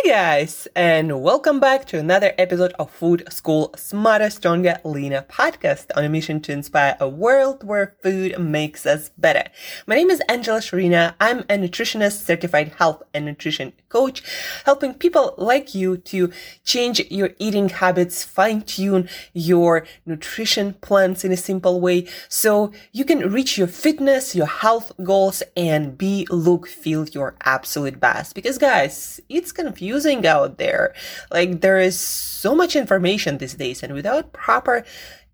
Hey guys, and welcome back to another episode of Food School Smarter, Stronger, Leaner podcast on a mission to inspire a world where food makes us better. My name is Angela Shurina. I'm a nutritionist, certified health and nutrition coach, helping people like you to change your eating habits, fine tune your nutrition plans in a simple way so you can reach your fitness, your health goals, and be, look, feel your absolute best. Because guys, it's confusing out there. Like there is so much information these days and without proper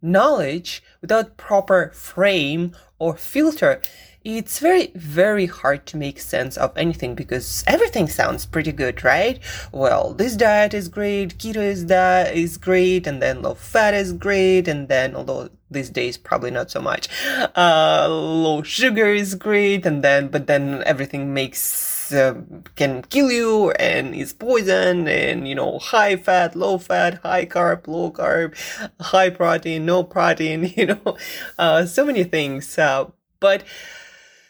knowledge, without proper frame or filter, it's very, very hard to make sense of anything because everything sounds pretty good, right? Well, this diet is great, keto is that is great, and then low fat is great, and then although these days probably not so much, uh, low sugar is great, and then but then everything makes uh, can kill you and is poison and you know high fat low fat high carb low carb high protein no protein you know uh, so many things uh, but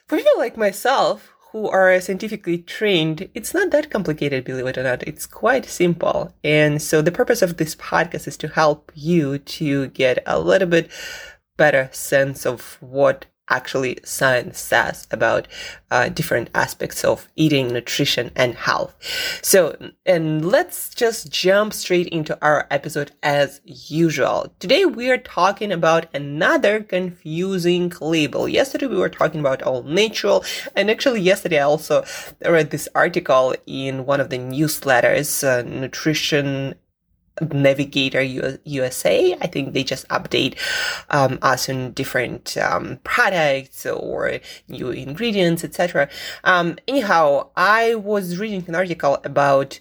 for people like myself who are scientifically trained, it's not that complicated, believe it or not. It's quite simple. And so the purpose of this podcast is to help you to get a little bit better sense of what actually science says about uh, different aspects of eating, nutrition, and health. So, and let's just jump straight into our episode as usual. Today we are talking about another confusing label. Yesterday we were talking about all natural, and actually yesterday I also read this article in one of the newsletters, uh, Nutrition Navigator USA. I think they just update um, us on different um, products or new ingredients, etc. Um, anyhow, I was reading an article about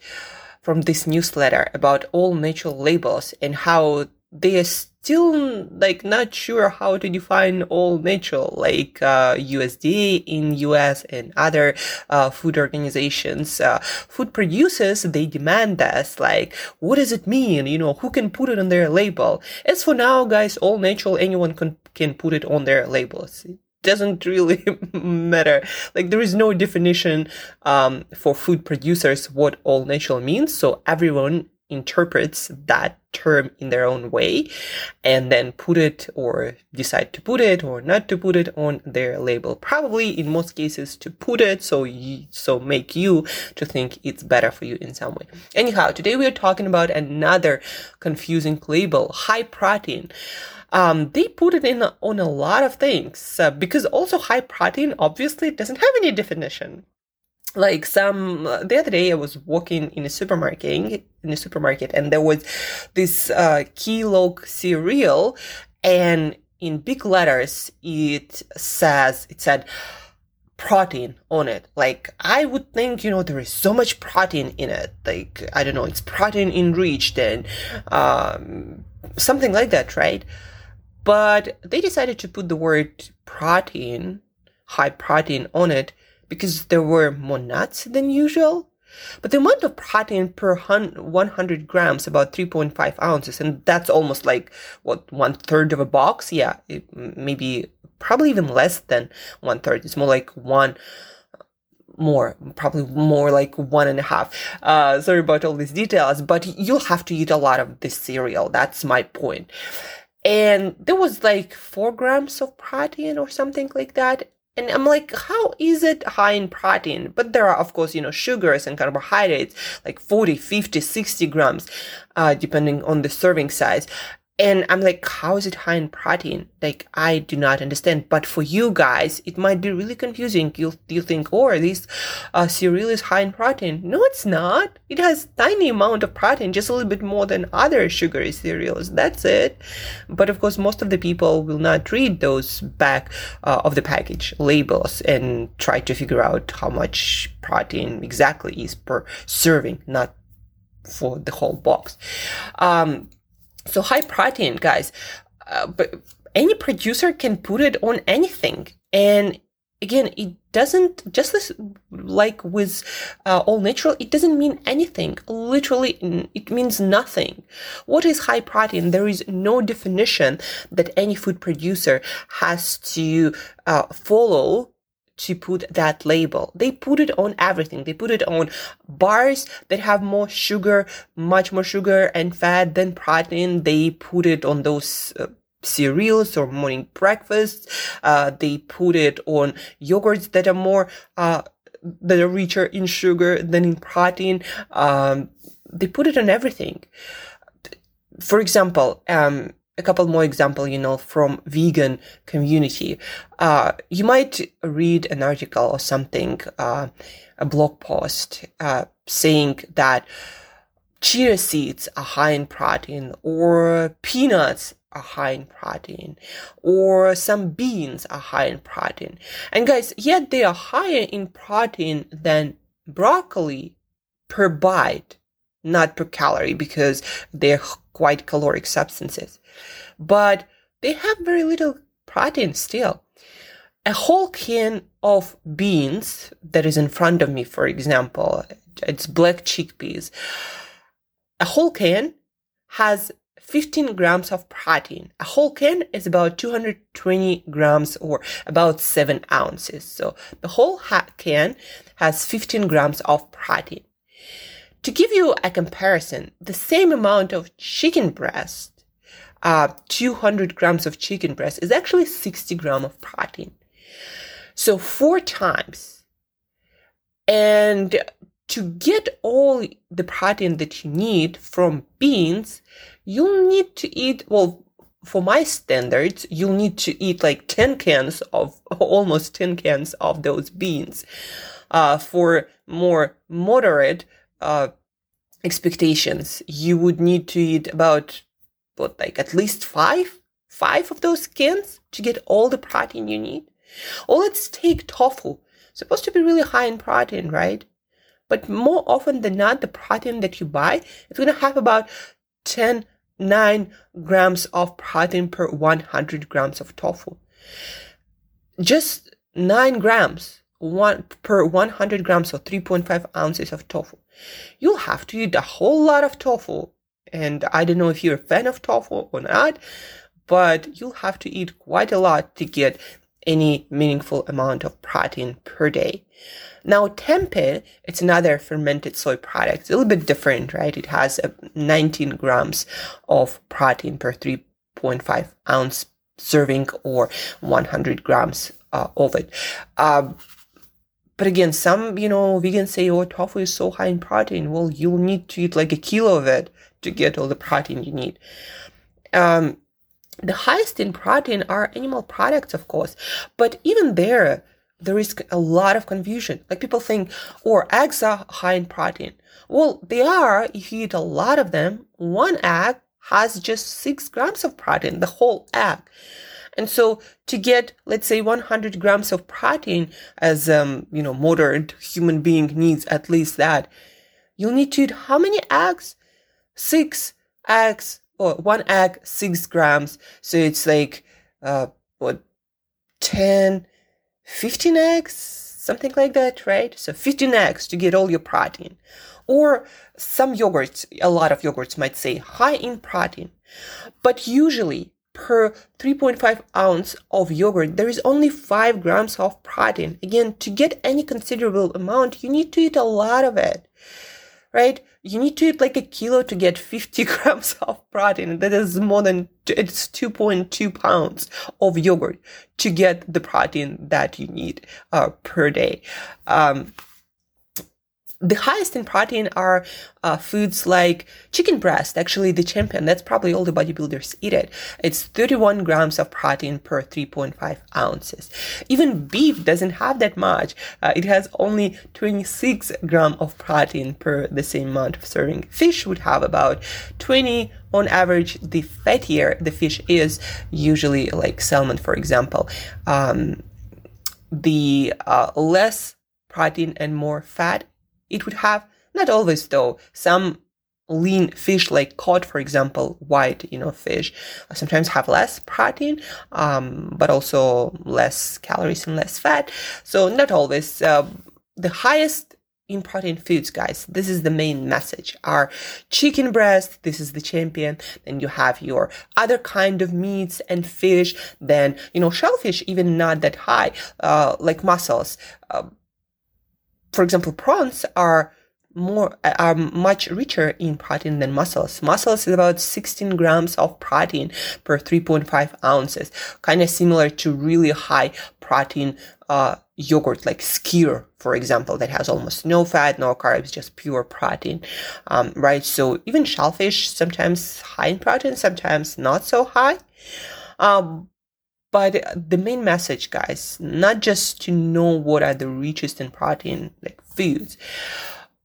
from this newsletter about all natural labels and how they are still like not sure how to define all natural like uh, USDA in US and other uh, food organizations. Uh, food producers they demand this like what does it mean? You know who can put it on their label? As for now guys all natural anyone can can put it on their labels. It doesn't really matter. Like there is no definition um, for food producers what all natural means so everyone interprets that term in their own way and then put it or decide to put it or not to put it on their label. Probably in most cases to put it so you, so make you to think it's better for you in some way. Anyhow today we are talking about another confusing label high protein. Um, they put it in on a lot of things uh, because also high protein obviously doesn't have any definition like some the other day i was walking in a supermarket in a supermarket and there was this uh Kellogg cereal and in big letters it says it said protein on it. Like i would think you know there is so much protein in it. Like i don't know it's protein enriched and um something like that right? But they decided to put the word protein high protein on it because there were more nuts than usual. But the amount of protein per 100 grams, about 3.5 ounces, and that's almost like, what, one third of a box? Yeah, maybe, probably even less than one third. It's more like one, more, probably more like one and a half. Uh, sorry about all these details, but you'll have to eat a lot of this cereal. That's my point. And there was like four grams of protein or something like that. And I'm like, how is it high in protein? But there are, of course, you know, sugars and carbohydrates, like 40, 50, 60 grams, uh, depending on the serving size. And I'm like, how is it high in protein? Like, I do not understand. But for you guys, it might be really confusing. You you think, oh, this uh, cereal is high in protein. No, it's not. It has tiny amount of protein, just a little bit more than other sugary cereals. That's it. But of course, most of the people will not read those back uh, of the package labels and try to figure out how much protein exactly is per serving, not for the whole box. Um, so high protein, guys. Uh, but any producer can put it on anything, and again, it doesn't just like with uh, all natural. It doesn't mean anything. Literally, it means nothing. What is high protein? There is no definition that any food producer has to uh, follow to put that label. They put it on everything. They put it on bars that have more sugar, much more sugar and fat than protein. They put it on those uh, cereals or morning breakfasts. Uh, they put it on yogurts that are more, uh, that are richer in sugar than in protein. Um, they put it on everything. For example, um, a couple more example, you know, from vegan community. Uh, you might read an article or something, uh, a blog post, uh, saying that chia seeds are high in protein or peanuts are high in protein or some beans are high in protein. And guys, yet they are higher in protein than broccoli per bite, not per calorie because they're quite caloric substances but they have very little protein still. A whole can of beans that is in front of me, for example, it's black chickpeas. A whole can has 15 grams of protein. A whole can is about 220 grams or about 7 ounces. So the whole can has 15 grams of protein. To give you a comparison, the same amount of chicken breast uh, 200 grams of chicken breast is actually 60 gram of protein. So four times. And to get all the protein that you need from beans, you'll need to eat, well, for my standards, you'll need to eat like 10 cans of, almost 10 cans of those beans. Uh, for more moderate, uh, expectations, you would need to eat about but like at least five, five of those skins to get all the protein you need. Or let's take tofu. Supposed to be really high in protein, right? But more often than not, the protein that you buy going to have about 10, 9 grams of protein per 100 grams of tofu. Just 9 grams one per 100 grams or 3.5 ounces of tofu. You'll have to eat a whole lot of tofu and I don't know if you're a fan of tofu or not, but you'll have to eat quite a lot to get any meaningful amount of protein per day. Now, tempeh, it's another fermented soy product. It's a little bit different, right? It has 19 grams of protein per 3.5 ounce serving or 100 grams uh, of it. Uh, but again, some, you know, vegans say, oh, tofu is so high in protein. Well, you'll need to eat like a kilo of it to get all the protein you need. Um, the highest in protein are animal products, of course, but even there, there is a lot of confusion. Like people think, or oh, eggs are high in protein. Well, they are if you eat a lot of them. One egg has just six grams of protein, the whole egg. And so to get, let's say 100 grams of protein as, um, you know, modern human being needs at least that, you'll need to eat how many eggs? six eggs or one egg, six grams. So it's like, uh, what, 10, 15 eggs, something like that, right? So 15 eggs to get all your protein. Or some yogurts, a lot of yogurts might say high in protein. But usually per 3.5 ounce of yogurt, there is only 5 grams of protein. Again, to get any considerable amount, you need to eat a lot of it, right? you need to eat like a kilo to get 50 grams of protein. That is more than, it's 2.2 pounds of yogurt to get the protein that you need uh, per day. Um, the highest in protein are uh, foods like chicken breast, actually the champion. That's probably all the bodybuilders eat it. It's 31 grams of protein per 3.5 ounces. Even beef doesn't have that much. Uh, it has only 26 gram of protein per the same amount of serving. Fish would have about 20 on average. The fattier the fish is, usually like salmon, for example, um, the uh, less protein and more fat it would have, not always though, some lean fish like cod, for example, white, you know, fish sometimes have less protein, um, but also less calories and less fat. So not always. Uh, the highest in protein foods, guys. This is the main message. Our chicken breast, this is the champion. Then you have your other kind of meats and fish. Then, you know, shellfish, even not that high, uh, like mussels. Uh, for example, prawns are more are much richer in protein than mussels. Mussels is about 16 grams of protein per 3.5 ounces, kind of similar to really high protein uh, yogurt like skyr, for example, that has almost no fat, no carbs, just pure protein, um, right? So even shellfish sometimes high in protein, sometimes not so high. Um, but the main message, guys, not just to know what are the richest in protein like foods,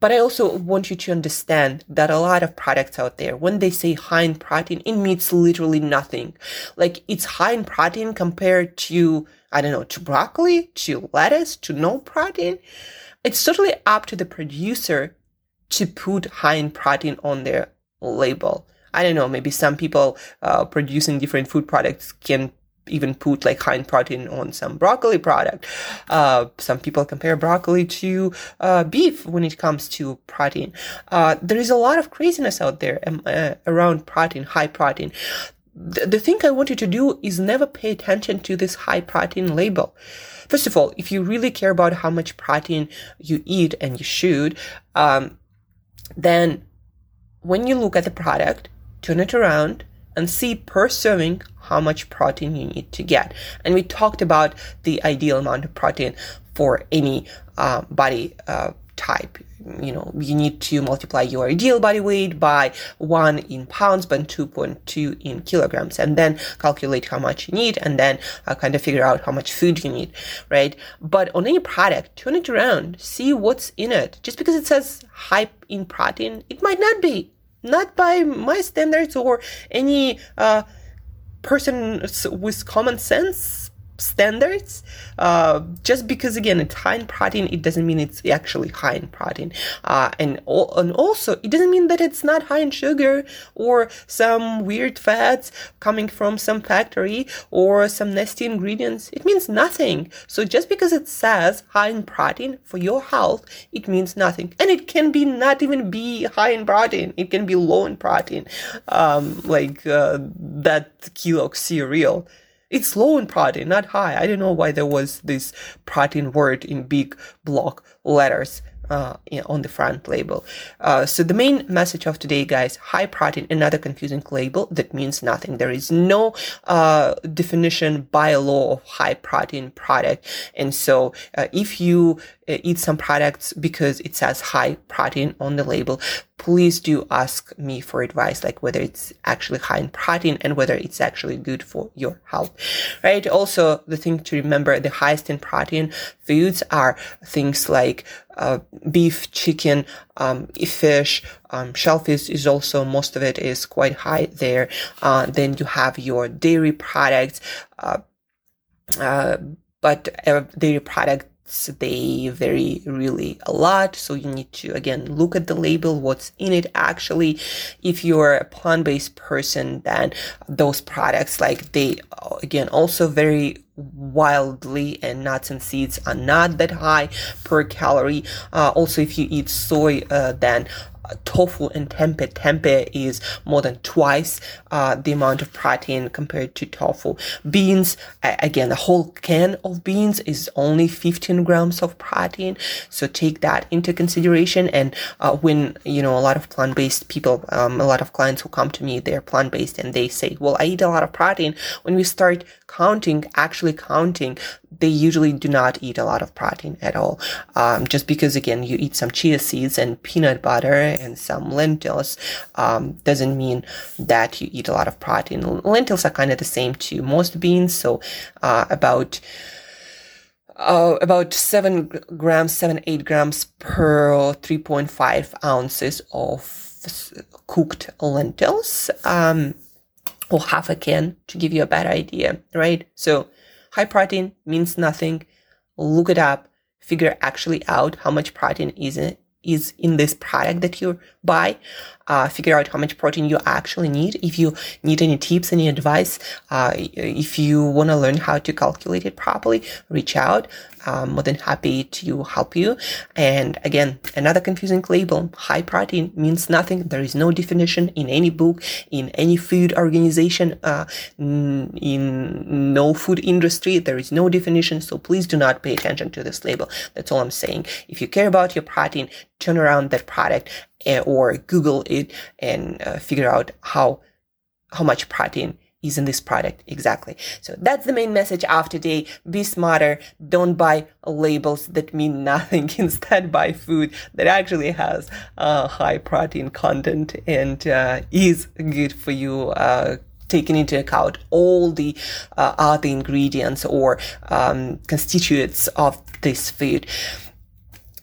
but I also want you to understand that a lot of products out there, when they say high in protein, it means literally nothing. Like it's high in protein compared to, I don't know, to broccoli, to lettuce, to no protein. It's totally up to the producer to put high in protein on their label. I don't know, maybe some people uh, producing different food products can even put like high protein on some broccoli product. Uh, some people compare broccoli to uh, beef when it comes to protein. Uh, there is a lot of craziness out there um, uh, around protein, high protein. The, the thing I want you to do is never pay attention to this high protein label. First of all, if you really care about how much protein you eat, and you should, um, then when you look at the product, turn it around and see per serving how much protein you need to get. And we talked about the ideal amount of protein for any uh, body uh, type. You know, you need to multiply your ideal body weight by one in pounds, but 2.2 in kilograms, and then calculate how much you need, and then uh, kind of figure out how much food you need, right? But on any product, turn it around, see what's in it. Just because it says high in protein, it might not be not by my standards or any uh, person with common sense standards. Uh, just because again it's high in protein, it doesn't mean it's actually high in protein. Uh, and, and also it doesn't mean that it's not high in sugar or some weird fats coming from some factory or some nasty ingredients. It means nothing. So just because it says high in protein for your health, it means nothing. And it can be not even be high in protein. It can be low in protein, um, like uh, that Kellogg's cereal it's low in protein, not high. I don't know why there was this protein word in big block letters uh, on the front label. Uh, so the main message of today, guys, high protein, another confusing label that means nothing. There is no uh, definition by law of high protein product. And so uh, if you uh, eat some products because it says high protein on the label, please do ask me for advice, like whether it's actually high in protein and whether it's actually good for your health, right? Also, the thing to remember, the highest in protein foods are things like uh, beef, chicken, um, fish, um, shellfish is also, most of it is quite high there. Uh, then you have your dairy products, uh, uh but uh, dairy product they vary really a lot. So you need to again look at the label, what's in it actually. If you're a plant-based person, then those products like they again also vary wildly and nuts and seeds are not that high per calorie. Uh, also, if you eat soy, uh, then tofu and tempeh. Tempeh is more than twice uh, the amount of protein compared to tofu. Beans, again, a whole can of beans is only 15 grams of protein. So take that into consideration. And uh, when, you know, a lot of plant-based people, um, a lot of clients who come to me, they're plant-based and they say, well, I eat a lot of protein. When we start counting, actually counting, they usually do not eat a lot of protein at all. Um, just because, again, you eat some chia seeds and peanut butter and some lentils um, doesn't mean that you eat a lot of protein. Lentils are kind of the same to most beans, so uh, about uh, about seven grams, seven eight grams per three point five ounces of cooked lentils, um, or half a can to give you a better idea, right? So high protein means nothing. Look it up. Figure actually out how much protein is it is in this product that you buy. Uh, figure out how much protein you actually need. If you need any tips, any advice, uh, if you want to learn how to calculate it properly, reach out. I'm more than happy to help you. And again, another confusing label, high protein means nothing. There is no definition in any book, in any food organization, uh, in no food industry. There is no definition. So please do not pay attention to this label. That's all I'm saying. If you care about your protein, turn around that product eh, or Google it and uh, figure out how, how much protein is in this product exactly. So that's the main message of today. Be smarter. Don't buy labels that mean nothing. Instead, buy food that actually has uh, high protein content and uh, is good for you. Uh, taking into account all the uh, other ingredients or um, constituents of this food.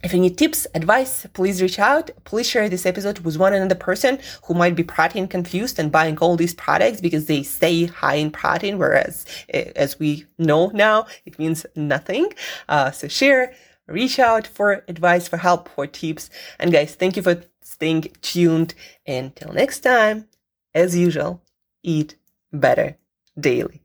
If you need tips, advice, please reach out. Please share this episode with one another person who might be protein confused and buying all these products because they say high in protein, whereas eh, as we know now, it means nothing. Uh, so share, reach out for advice, for help, for tips. And guys, thank you for staying tuned. Until next time, as usual, eat better daily.